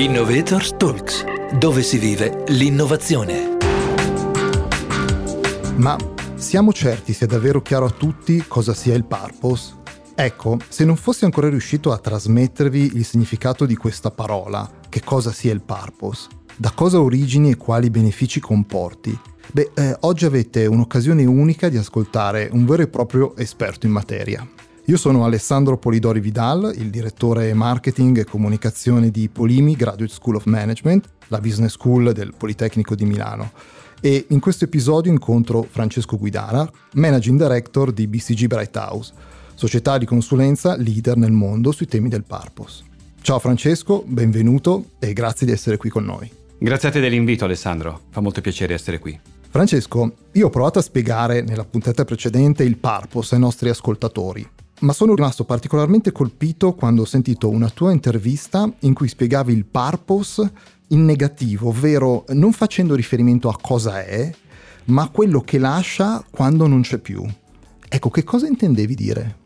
Innovators Talks, dove si vive l'innovazione. Ma siamo certi sia davvero chiaro a tutti cosa sia il purpose? Ecco, se non fossi ancora riuscito a trasmettervi il significato di questa parola, che cosa sia il purpose, da cosa origini e quali benefici comporti, beh, eh, oggi avete un'occasione unica di ascoltare un vero e proprio esperto in materia. Io sono Alessandro Polidori Vidal, il direttore marketing e comunicazione di Polimi Graduate School of Management, la business school del Politecnico di Milano. E in questo episodio incontro Francesco Guidara, managing director di BCG Bright House, società di consulenza leader nel mondo sui temi del purpose. Ciao Francesco, benvenuto e grazie di essere qui con noi. Grazie a te dell'invito Alessandro, fa molto piacere essere qui. Francesco, io ho provato a spiegare nella puntata precedente il purpose ai nostri ascoltatori, ma sono rimasto particolarmente colpito quando ho sentito una tua intervista in cui spiegavi il purpose in negativo, ovvero non facendo riferimento a cosa è, ma a quello che lascia quando non c'è più. Ecco, che cosa intendevi dire?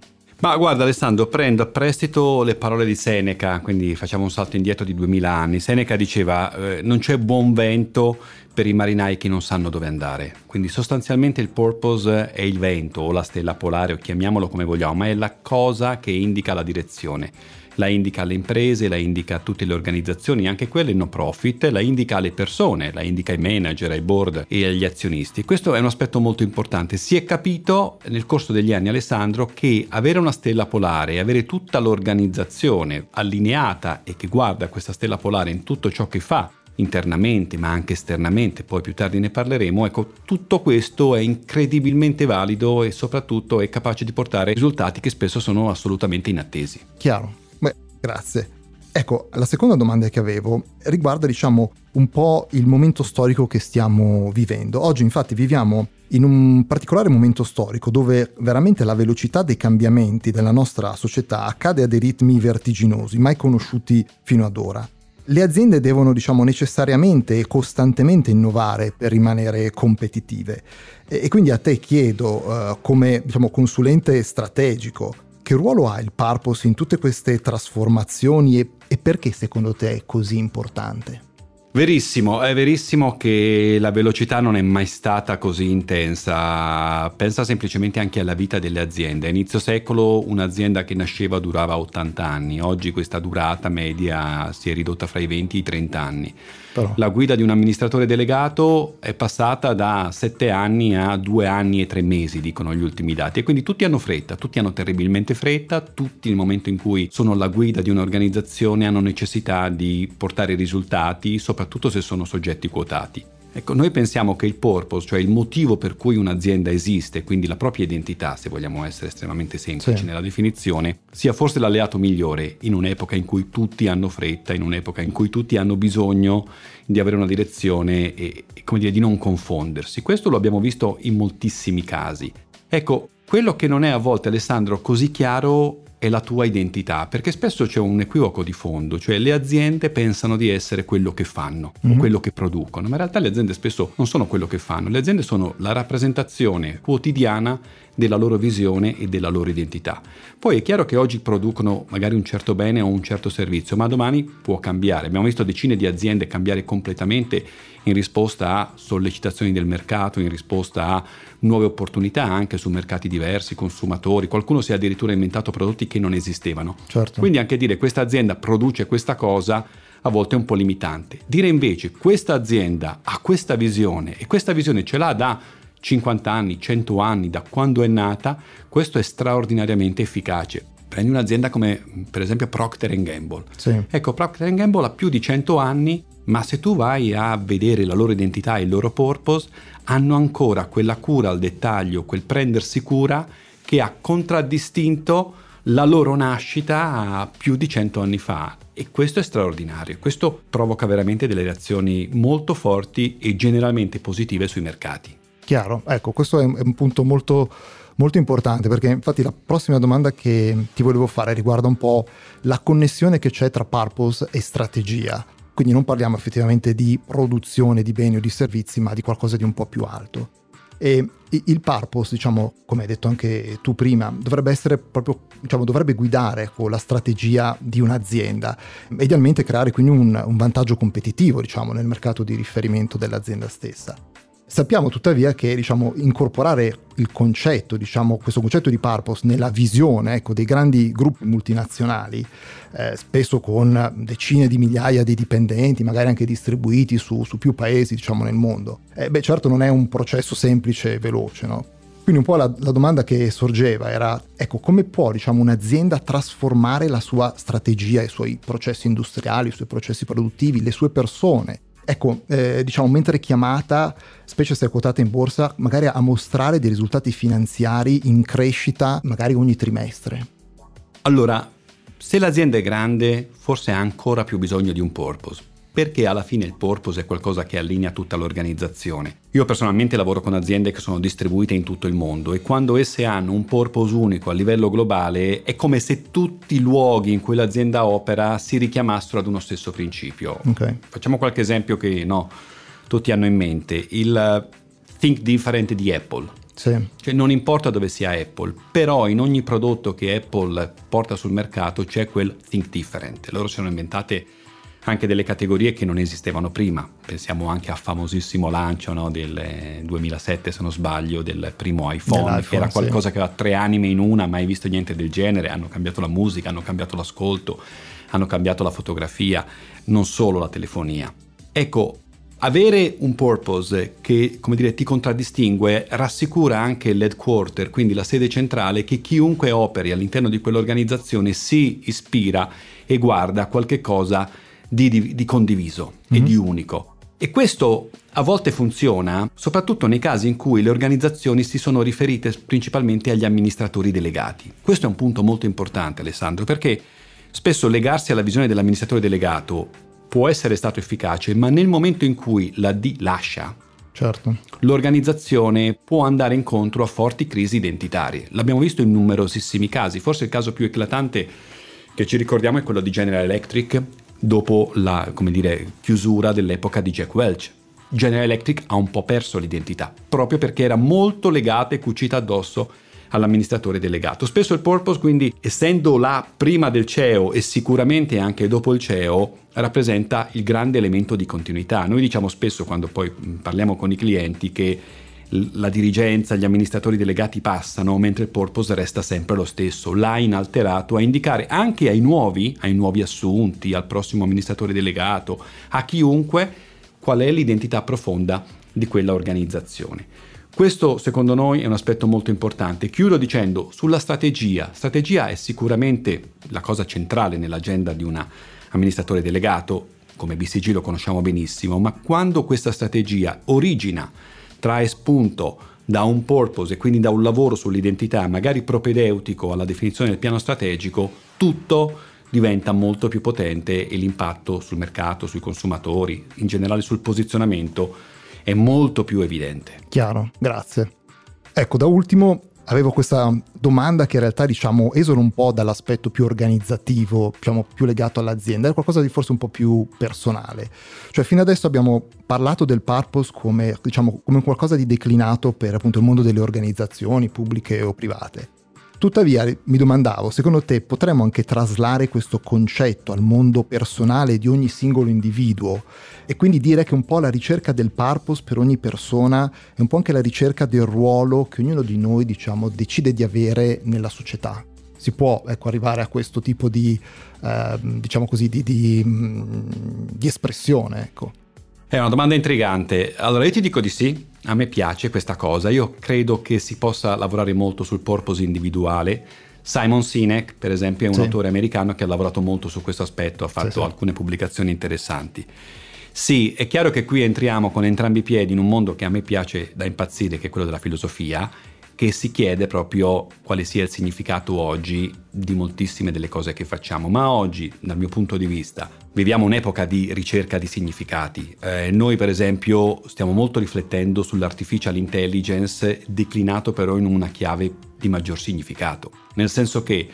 Ma guarda Alessandro, prendo a prestito le parole di Seneca, quindi facciamo un salto indietro di duemila anni. Seneca diceva eh, non c'è buon vento per i marinai che non sanno dove andare. Quindi sostanzialmente il purpose è il vento o la stella polare o chiamiamolo come vogliamo, ma è la cosa che indica la direzione la indica alle imprese, la indica a tutte le organizzazioni, anche quelle no profit, la indica alle persone, la indica ai manager, ai board e agli azionisti. Questo è un aspetto molto importante. Si è capito nel corso degli anni, Alessandro, che avere una stella polare avere tutta l'organizzazione allineata e che guarda questa stella polare in tutto ciò che fa internamente ma anche esternamente, poi più tardi ne parleremo, ecco, tutto questo è incredibilmente valido e soprattutto è capace di portare risultati che spesso sono assolutamente inattesi. Chiaro. Grazie. Ecco, la seconda domanda che avevo riguarda, diciamo, un po' il momento storico che stiamo vivendo. Oggi infatti viviamo in un particolare momento storico dove veramente la velocità dei cambiamenti della nostra società accade a dei ritmi vertiginosi, mai conosciuti fino ad ora. Le aziende devono, diciamo, necessariamente e costantemente innovare per rimanere competitive. E, quindi a te chiedo, uh, come diciamo, consulente strategico, che ruolo ha il purpose in tutte queste trasformazioni e, e perché secondo te è così importante? Verissimo, è verissimo che la velocità non è mai stata così intensa. Pensa semplicemente anche alla vita delle aziende. A inizio secolo un'azienda che nasceva durava 80 anni, oggi questa durata media si è ridotta fra i 20 e i 30 anni. Però. La guida di un amministratore delegato è passata da 7 anni a 2 anni e 3 mesi, dicono gli ultimi dati. E quindi tutti hanno fretta, tutti hanno terribilmente fretta, tutti nel momento in cui sono alla guida di un'organizzazione hanno necessità di portare risultati, soprattutto se sono soggetti quotati. Ecco, noi pensiamo che il purpose, cioè il motivo per cui un'azienda esiste, quindi la propria identità, se vogliamo essere estremamente semplici sì. nella definizione, sia forse l'alleato migliore in un'epoca in cui tutti hanno fretta, in un'epoca in cui tutti hanno bisogno di avere una direzione e, come dire, di non confondersi. Questo lo abbiamo visto in moltissimi casi. Ecco, quello che non è a volte, Alessandro, così chiaro è la tua identità, perché spesso c'è un equivoco di fondo, cioè le aziende pensano di essere quello che fanno, mm-hmm. quello che producono, ma in realtà le aziende spesso non sono quello che fanno, le aziende sono la rappresentazione quotidiana della loro visione e della loro identità. Poi è chiaro che oggi producono magari un certo bene o un certo servizio, ma domani può cambiare. Abbiamo visto decine di aziende cambiare completamente in risposta a sollecitazioni del mercato, in risposta a nuove opportunità anche su mercati diversi, consumatori, qualcuno si è addirittura inventato prodotti che non esistevano. Certo. Quindi anche dire questa azienda produce questa cosa a volte è un po' limitante. Dire invece questa azienda ha questa visione e questa visione ce l'ha da 50 anni, 100 anni, da quando è nata, questo è straordinariamente efficace. Prendi un'azienda come per esempio Procter Gamble. Sì. Ecco, Procter Gamble ha più di 100 anni, ma se tu vai a vedere la loro identità e il loro purpose, hanno ancora quella cura al dettaglio, quel prendersi cura che ha contraddistinto la loro nascita più di 100 anni fa e questo è straordinario, questo provoca veramente delle reazioni molto forti e generalmente positive sui mercati. Chiaro, ecco, questo è un punto molto, molto importante perché infatti la prossima domanda che ti volevo fare riguarda un po' la connessione che c'è tra purpose e strategia. Quindi non parliamo effettivamente di produzione di beni o di servizi, ma di qualcosa di un po' più alto. E il purpose, diciamo, come hai detto anche tu prima, dovrebbe essere proprio, diciamo, dovrebbe guidare con la strategia di un'azienda, idealmente creare quindi un, un vantaggio competitivo, diciamo, nel mercato di riferimento dell'azienda stessa. Sappiamo tuttavia che diciamo, incorporare il concetto, diciamo, questo concetto di purpose nella visione ecco, dei grandi gruppi multinazionali, eh, spesso con decine di migliaia di dipendenti, magari anche distribuiti su, su più paesi diciamo, nel mondo, eh, beh certo non è un processo semplice e veloce. No? Quindi un po' la, la, domanda che sorgeva era, ecco, come può diciamo, un'azienda trasformare la sua strategia, i suoi processi industriali, i suoi processi produttivi, le sue persone ecco, eh, diciamo, mentre chiamata, specie se è quotata in borsa, magari a mostrare dei risultati finanziari in crescita, magari ogni trimestre. Allora, se l'azienda è grande, forse ha ancora più bisogno di un purpose perché alla fine il purpose è qualcosa che allinea tutta l'organizzazione. Io personalmente lavoro con aziende che sono distribuite in tutto il mondo e quando esse hanno un purpose unico a livello globale è come se tutti i luoghi in cui l'azienda opera si richiamassero ad uno stesso principio. Okay. Facciamo qualche esempio che no, tutti hanno in mente. Il Think Different di Apple. Sì. Cioè non importa dove sia Apple, però in ogni prodotto che Apple porta sul mercato c'è quel Think Different. Loro si sono inventate anche delle categorie che non esistevano prima. Pensiamo anche al famosissimo lancio no, del 2007, se non sbaglio, del primo iPhone, che era qualcosa sì. che aveva tre anime in una, mai visto niente del genere. Hanno cambiato la musica, hanno cambiato l'ascolto, hanno cambiato la fotografia, non solo la telefonia. Ecco, avere un purpose che, come dire, ti contraddistingue rassicura anche l'headquarter, quindi la sede centrale, che chiunque operi all'interno di quell'organizzazione si ispira e guarda qualche cosa di, di, di condiviso mm-hmm. e di mhm. unico. E questo a volte funziona soprattutto nei casi in cui le organizzazioni si sono riferite principalmente agli amministratori delegati. Questo è un punto molto importante Alessandro perché spesso legarsi alla visione dell'amministratore delegato può essere stato efficace, ma nel momento in cui la D lascia, certo. l'organizzazione può andare incontro a forti crisi identitarie. L'abbiamo visto in numerosissimi casi, forse il caso più eclatante che ci ricordiamo è quello di General Electric dopo la dire, chiusura dell'epoca di Jack Welch. General Electric ha un po' perso l'identità, proprio perché era molto legata e cucita addosso all'amministratore delegato. Spesso il purpose, quindi, essendo là prima del CEO e sicuramente anche dopo il CEO, rappresenta il grande elemento di continuità. Noi diciamo spesso, quando poi parliamo con i clienti, che la dirigenza, gli amministratori delegati passano, mentre il purpose resta sempre lo stesso, là inalterato, a indicare anche ai nuovi, ai nuovi assunti, al prossimo amministratore delegato, a chiunque, qual è l'identità profonda di quella organizzazione. Questo secondo noi è un aspetto molto importante. Chiudo dicendo sulla strategia. Strategia è sicuramente la cosa centrale nell'agenda di un amministratore delegato, come BCG lo conosciamo benissimo, ma quando questa strategia origina trae spunto da un purpose e quindi da un lavoro sull'identità, magari propedeutico alla definizione del piano strategico, tutto diventa molto più potente e l'impatto sul mercato, sui consumatori, in generale sul posizionamento è molto più evidente. Chiaro, grazie. Ecco, da ultimo avevo questa domanda che in realtà diciamo esula un po' dall'aspetto più organizzativo, diciamo più legato all'azienda, è qualcosa di forse un po' più personale. Cioè fino adesso abbiamo parlato del purpose come, diciamo, come qualcosa di declinato per appunto il mondo delle organizzazioni pubbliche o private. Tuttavia mi domandavo, secondo te potremmo anche traslare questo concetto al mondo personale di ogni singolo individuo e quindi dire che un po' la ricerca del purpose per ogni persona è un po' anche la ricerca del ruolo che ognuno di noi diciamo decide di avere nella società? Si può ecco, arrivare a questo tipo di, eh, diciamo così, di, di, mm, di espressione? Ecco. È una domanda intrigante. Allora io ti dico di sì, a me piace questa cosa, io credo che si possa lavorare molto sul purpose individuale. Simon Sinek, per esempio, è un sì. autore americano che ha lavorato molto su questo aspetto, ha fatto sì, sì. alcune pubblicazioni interessanti. Sì, è chiaro che qui entriamo con entrambi i piedi in un mondo che a me piace da impazzire, che è quello della filosofia, che si chiede proprio quale sia il significato oggi di moltissime delle cose che facciamo. Ma oggi, dal mio punto di vista, viviamo un'epoca di ricerca di significati. Eh, noi, per esempio, stiamo molto riflettendo sull'artificial intelligence declinato però in una chiave di maggior significato. Nel senso che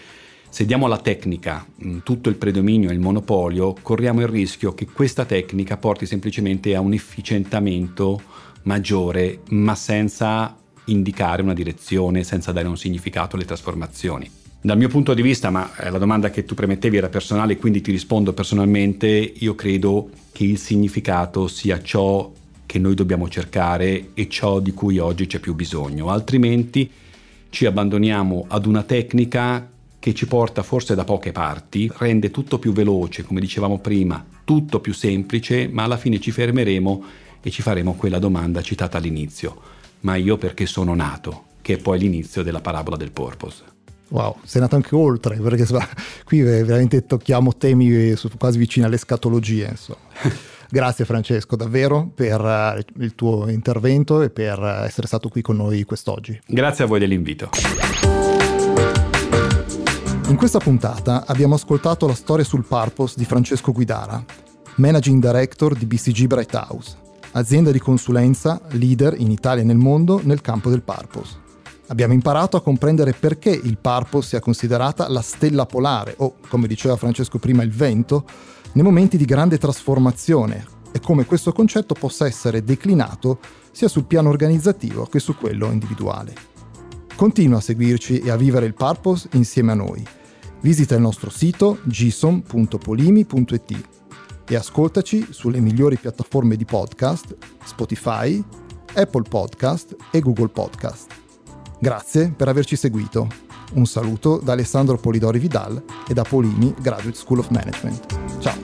se diamo alla tecnica mm, tutto il predominio e il monopolio, corriamo il rischio che questa tecnica porti semplicemente a un efficientamento maggiore, ma senza indicare una direzione, senza dare un significato alle trasformazioni. Dal mio punto di vista, ma la domanda che tu premettevi era personale, quindi ti rispondo personalmente, io credo che il significato sia ciò che noi dobbiamo cercare e ciò di cui oggi c'è più bisogno, altrimenti ci abbandoniamo ad una tecnica che ci porta forse da poche parti, rende tutto più veloce, come dicevamo prima, tutto più semplice, ma alla fine ci fermeremo e ci faremo quella domanda citata all'inizio. Ma io perché sono nato? Che è poi l'inizio della parabola del purpose. Wow, sei nato anche oltre, perché qui veramente tocchiamo temi quasi vicini alle scatologie. Insomma. Grazie Francesco davvero per eh, il tuo intervento e per essere stato qui con noi quest'oggi. Grazie a voi dell'invito. In questa puntata abbiamo ascoltato la storia sul Purpose di Francesco Guidara, Managing Director di BCG Bright House, azienda di consulenza leader in Italia e nel mondo nel campo del Purpose. Abbiamo imparato a comprendere perché il Purpose sia considerata la stella polare o, come diceva Francesco prima, il vento, nei momenti di grande trasformazione e come questo concetto possa essere declinato sia sul piano organizzativo che su quello individuale. Continua a seguirci e a vivere il Purpose insieme a noi Visita il nostro sito gison.polimi.it e ascoltaci sulle migliori piattaforme di podcast, Spotify, Apple Podcast e Google Podcast. Grazie per averci seguito. Un saluto da Alessandro Polidori Vidal e da Polimi Graduate School of Management. Ciao.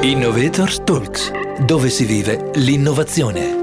Innovators Talks, dove si vive l'innovazione.